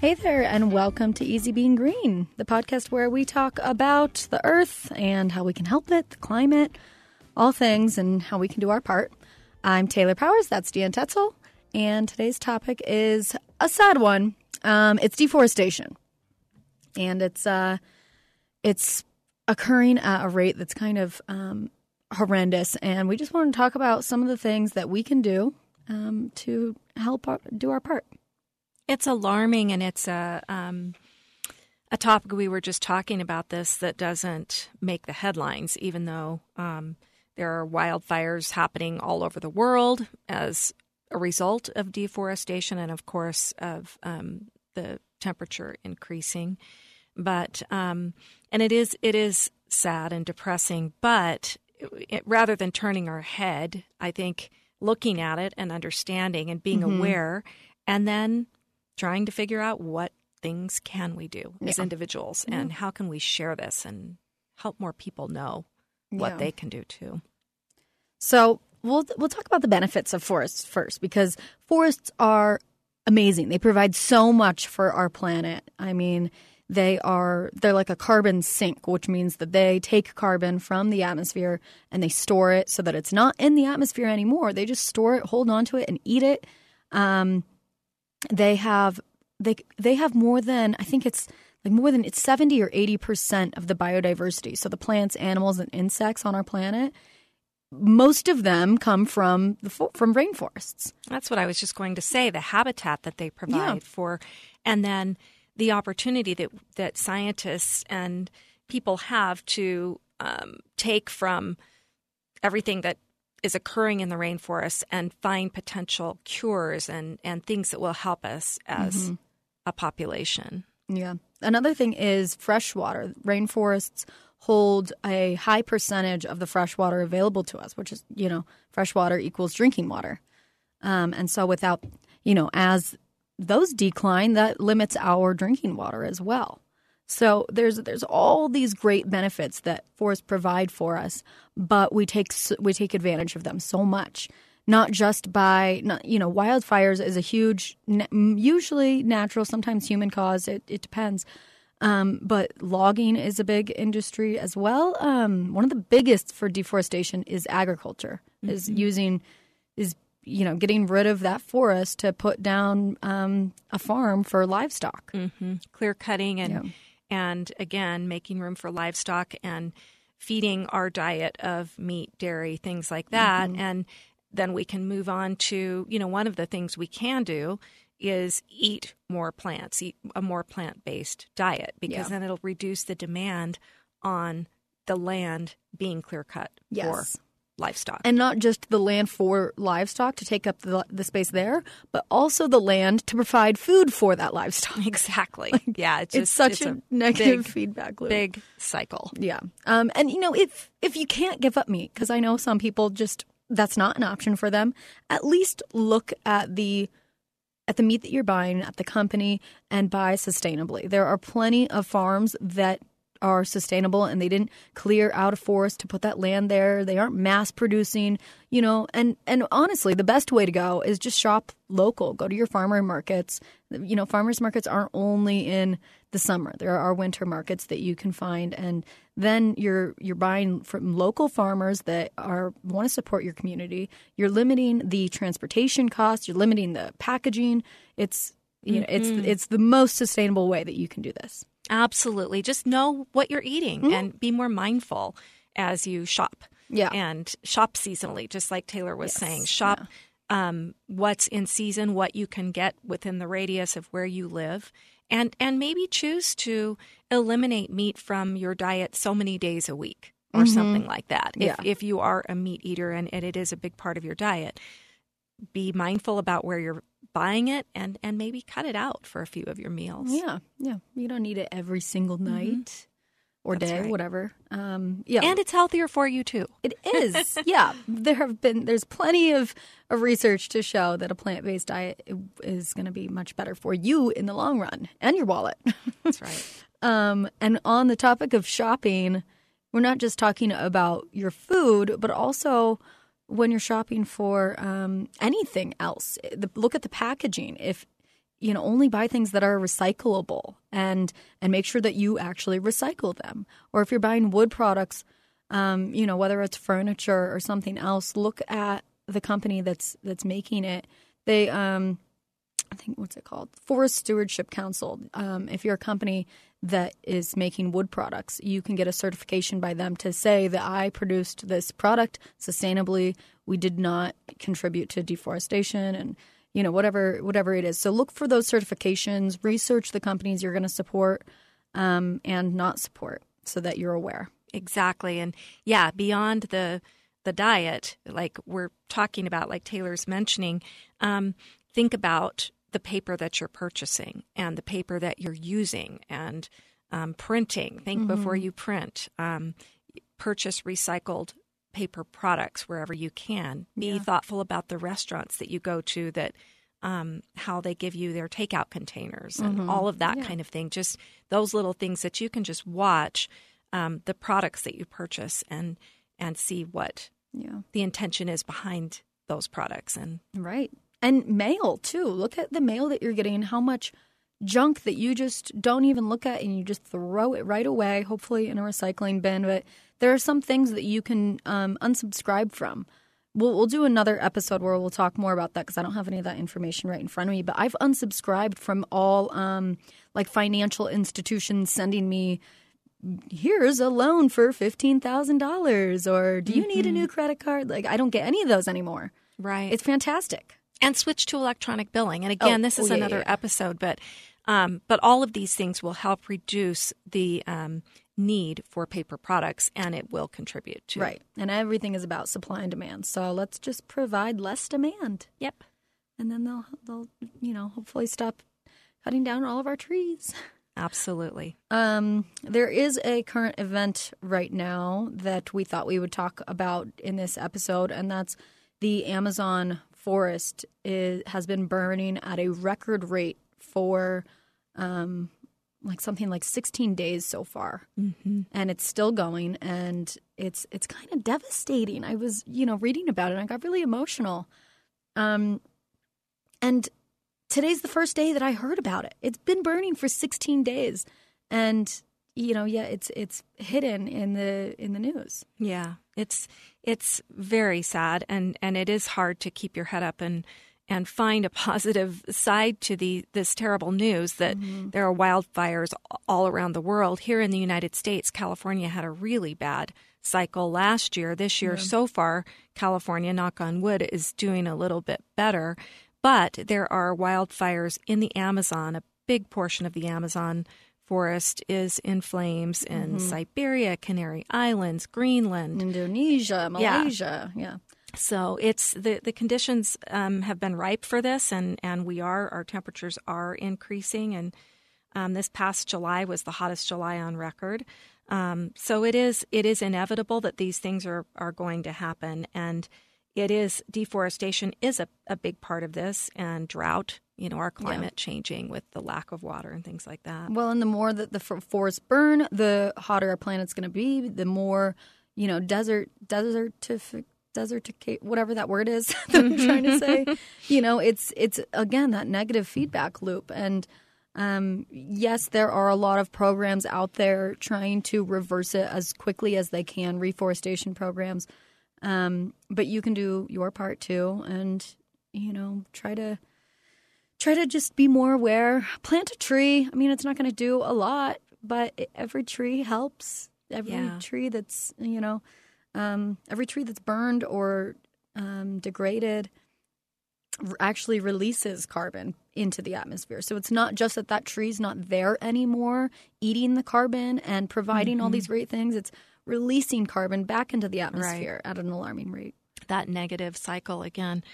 Hey there, and welcome to Easy Being Green, the podcast where we talk about the earth and how we can help it, the climate, all things, and how we can do our part. I'm Taylor Powers, that's Deanne Tetzel, and today's topic is a sad one. Um, it's deforestation, and it's uh, it's occurring at a rate that's kind of um, horrendous. And we just want to talk about some of the things that we can do um, to help our, do our part. It's alarming, and it's a um, a topic we were just talking about. This that doesn't make the headlines, even though um, there are wildfires happening all over the world as a result of deforestation, and of course of um, the temperature increasing. But um, and it is it is sad and depressing. But it, rather than turning our head, I think looking at it and understanding and being mm-hmm. aware, and then trying to figure out what things can we do as yeah. individuals yeah. and how can we share this and help more people know what yeah. they can do too. So we'll we'll talk about the benefits of forests first because forests are amazing. They provide so much for our planet. I mean, they are they're like a carbon sink, which means that they take carbon from the atmosphere and they store it so that it's not in the atmosphere anymore. They just store it, hold on to it, and eat it. Um, they have they they have more than I think it's like more than it's 70 or 80 percent of the biodiversity. So the plants, animals, and insects on our planet, most of them come from the from rainforests. That's what I was just going to say. The habitat that they provide yeah. for, and then the opportunity that that scientists and people have to um, take from everything that is occurring in the rainforest and find potential cures and, and things that will help us as mm-hmm. a population. Yeah. Another thing is fresh water. Rainforests hold a high percentage of the fresh water available to us, which is, you know, fresh water equals drinking water. Um, and so without, you know, as those decline, that limits our drinking water as well. So there's there's all these great benefits that forests provide for us, but we take we take advantage of them so much. Not just by not, you know wildfires is a huge usually natural sometimes human cause it, it depends um, but logging is a big industry as well um, one of the biggest for deforestation is agriculture mm-hmm. is using is you know getting rid of that forest to put down um, a farm for livestock mm-hmm. clear cutting and yeah and again, making room for livestock and feeding our diet of meat, dairy, things like that. Mm-hmm. And then we can move on to, you know, one of the things we can do is eat more plants, eat a more plant based diet, because yeah. then it'll reduce the demand on the land being clear cut yes. for livestock. And not just the land for livestock to take up the, the space there, but also the land to provide food for that livestock. Exactly. Like, yeah, it's, just, it's such it's a, a, negative big, feedback loop. Big cycle. Yeah. Um, and you know, if if you can't give up meat, because I know some people just that's not an option for them, at least look at the at the meat that you're buying at the company and buy sustainably. There are plenty of farms that are sustainable and they didn't clear out a forest to put that land there. They aren't mass producing, you know, and and honestly, the best way to go is just shop local. Go to your farmer markets. You know, farmers markets aren't only in the summer. There are winter markets that you can find and then you're you're buying from local farmers that are want to support your community. You're limiting the transportation costs, you're limiting the packaging. It's you know, mm-hmm. it's it's the most sustainable way that you can do this. Absolutely. Just know what you're eating mm-hmm. and be more mindful as you shop. Yeah. And shop seasonally, just like Taylor was yes. saying. Shop yeah. um, what's in season, what you can get within the radius of where you live. And, and maybe choose to eliminate meat from your diet so many days a week. or something like that. If Yeah. if you are a meat eater and, and it is a big part of your diet, be mindful about where you're buying it and and maybe cut it out for a few of your meals. Yeah, yeah. You don't need it every single night or That's day, right. whatever. Um, yeah, And it's healthier for you too. It is. yeah. There have been there's plenty of, of research to show that a plant-based diet is going to be much better for you in the long run and your wallet. That's right. um and on the topic of shopping, we're not just talking about your food, but also when you're shopping for um, anything else. The, look at the packaging. If you know only buy things that are recyclable and and make sure that you actually recycle them or if you're buying wood products um, you know whether it's furniture or something else look at the company that's that's making it they um i think what's it called forest stewardship council um, if you're a company that is making wood products. You can get a certification by them to say that i produced this product sustainably. We did not contribute to deforestation and you know whatever whatever it is. So look for those certifications research the companies you're going to support um, and not support so that you're aware. Exactly. And yeah, beyond the the diet, like we're talking about, like Taylor's mentioning, um, think about the paper that you're purchasing and the paper that you're using and um, printing. Think before you print. Um, purchase recycled paper products wherever you can. Be thoughtful about the restaurants that you go to that um, how they give you their takeout containers and all of that kind of thing. Just those little things that you can just watch um, the products that you purchase and and see what yeah the intention is behind those products. And Right. And mail too. Look at the mail that you're getting and how much junk that you just don't even look at and you just throw it right away, hopefully in a recycling bin. But there are some things that you can um, unsubscribe from. We'll, we'll do another episode where we'll talk more about that because I don't have any of that information right in front of me. But I've unsubscribed from all um, like financial institutions sending me here's a loan for $15,000 or do you need a new credit card? Like I don't get any of those anymore. right, It's fantastic. And switch to electronic billing. And again, Oh, this is oh, yeah, another yeah. episode, but um, but all of these things will help reduce the um, need for paper products, and it will contribute to Right. And everything is about supply and demand. So let's just provide less demand. Yep. And then they'll they'll you know, hopefully stop cutting down all of our trees. Absolutely. Um, there is a current event right now that we thought we would talk about in this episode, and that's the Amazon forest is, has been burning at a record rate for um, like something like 16 days so far, mm-hmm. and it's still going, and it's it's kind of devastating. I was you know reading about it, and I got really emotional. Um, and today's the first day that I heard about it. It's been burning for 16 days, and you know, yeah, it's it's hidden in the in the news. Yeah, it's it's very sad, and and it is hard to keep your head up and and find a positive side to the this terrible news that mm-hmm. there are wildfires all around the world. Here in the United States, California had a really bad cycle last year. This year, so far, California, knock on wood, is doing a little bit better. But there are wildfires in the Amazon. A big portion of the Amazon forest is in flames in Siberia, Canary Islands, Greenland. Indonesia, Yeah. Malaysia, yeah. So it's the the conditions um, have been ripe for this, and and we are our temperatures are increasing, and um, this past July was the hottest July on record. Um, so it is it is inevitable that these things are are going to happen, and it is deforestation is a, a big part of this, and drought. You know, our climate changing with the lack of water and things like that. Well, and the more that the forests burn, the hotter our planet's going to be. The more, you know, desert, desertific, deserticate, whatever that word is that I'm trying to say. You know, it's it's again that negative feedback loop. And um, yes, there are a lot of programs out there trying to reverse it as quickly as they can, reforestation programs. Um, but you can do your part too, and you know, try to try to just be more aware. Plant a tree. I mean, it's not going to do a lot, but every tree helps. Every Yeah. tree that's you know, um, every tree that's burned or um, degraded actually releases carbon into the atmosphere. So it's not just that that tree's not there anymore, eating the carbon and providing all these great things. It's releasing carbon back into the atmosphere right. at an alarming rate. That negative cycle again.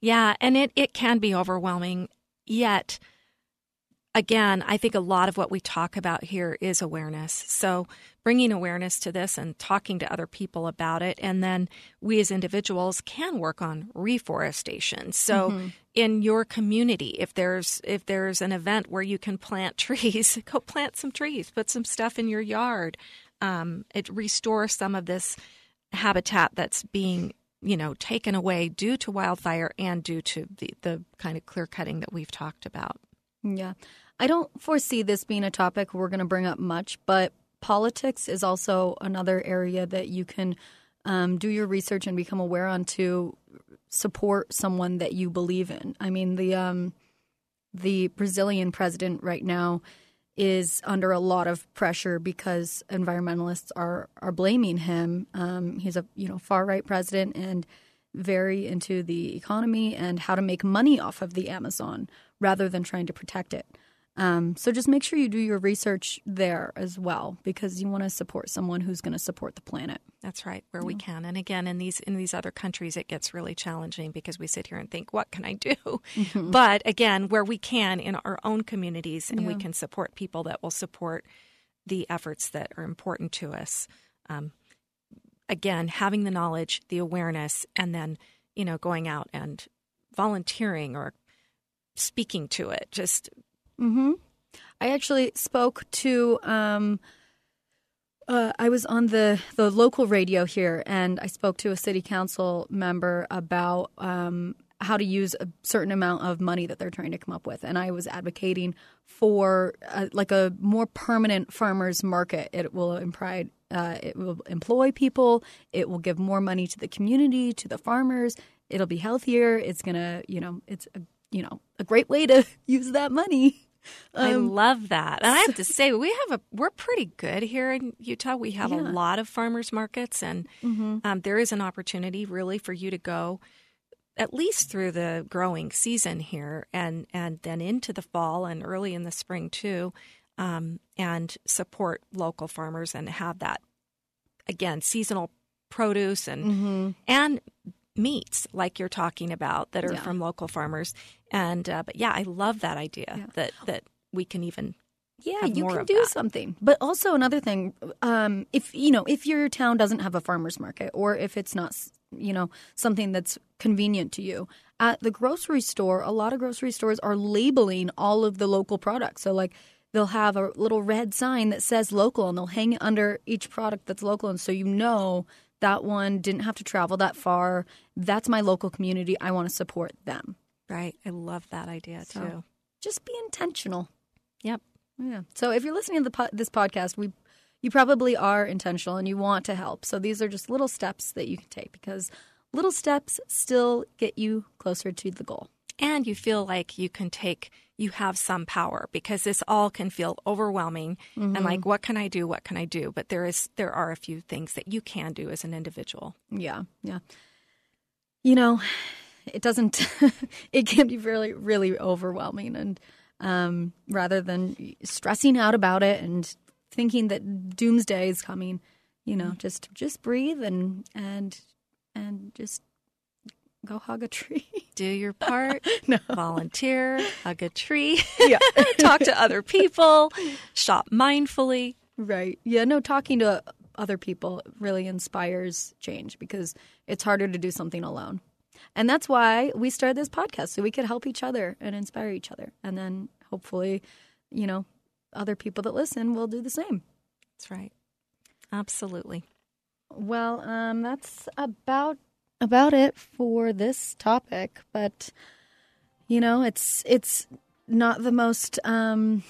Yeah, and it, it can be overwhelming. Yet, again, I think a lot of what we talk about here is awareness. So, bringing awareness to this and talking to other people about it. And then we as individuals can work on reforestation. So, mm-hmm. in your community, if there's if there's an event where you can plant trees, go plant some trees, put some stuff in your yard. Um, it restores some of this habitat that's being you know taken away due to wildfire and due to the, the kind of clear cutting that we've talked about. Yeah. I don't foresee this being a topic we're going to bring up much, but politics is also another area that you can um, do your research and become aware on to support someone that you believe in. I mean, the um, the Brazilian president right now is under a lot of pressure because environmentalists are are blaming him. Um, he's a you know far right president and very into the economy and how to make money off of the Amazon rather than trying to protect it. Um, so just make sure you do your research there as well because you want to support someone who's going to support the planet. That's right, where yeah. we can. And again, in these in these other countries, it gets really challenging because we sit here and think, "What can I do?" Mm-hmm. But again, where we can in our own communities, and yeah. we can support people that will support the efforts that are important to us. Um, again, having the knowledge, the awareness, and then you know going out and volunteering or speaking to it. Just Mm-hmm. I actually spoke to. Um, uh, I was on the the local radio here, and I spoke to a city council member about um, how to use a certain amount of money that they're trying to come up with, and I was advocating for a, like a more permanent farmers market. It will uh, it will employ people. It will give more money to the community, to the farmers. It'll be healthier. It's gonna, you know, it's a, you know a great way to use that money. Um, I love that. And I have to say, we have a we're pretty good here in Utah. We have yeah. a lot of farmers markets, and mm-hmm. um, there is an opportunity really for you to go at least through the growing season here, and and then into the fall and early in the spring too, um, and support local farmers and have that again seasonal produce and mm-hmm. and meats like you're talking about that are yeah. from local farmers. And uh, but yeah, I love that idea yeah. that that we can even yeah, you can do that. something. But also another thing, um, if you know, if your town doesn't have a farmers market, or if it's not, you know, something that's convenient to you, at the grocery store, a lot of grocery stores are labeling all of the local products. So like they'll have a little red sign that says local, and they'll hang it under each product that's local, and so you know that one didn't have to travel that far. That's my local community. I want to support them. Right. I love that idea so, too. Just be intentional. Yep. Yeah. So if you're listening to the po- this podcast, we you probably are intentional and you want to help. So these are just little steps that you can take because little steps still get you closer to the goal. And you feel like you can take you have some power because this all can feel overwhelming mm-hmm. and like what can I do? What can I do? But there is there are a few things that you can do as an individual. Yeah. Yeah. You know, it doesn't it can be really really overwhelming and um, rather than stressing out about it and thinking that doomsday is coming, you know, mm-hmm. just just breathe and and and just go hug a tree. Do your part. no. Volunteer, hug a tree. Yeah. Talk to other people. Shop mindfully. Right. Yeah, no, talking to other people really inspires change because it's harder to do something alone. And that's why we started this podcast so we could help each other and inspire each other. And then hopefully, you know, other people that listen will do the same. That's right. Absolutely. Well, um, that's about about it for this topic, but you know, it's it's not the most um,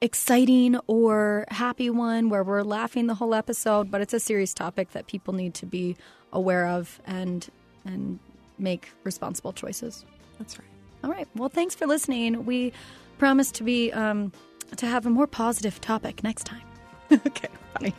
exciting or happy one where we're laughing the whole episode, but it's a serious topic that people need to be aware of and and make responsible choices. That's right. All right. Well, thanks for listening. We promise to be um, to have a more positive topic next time. okay. Bye.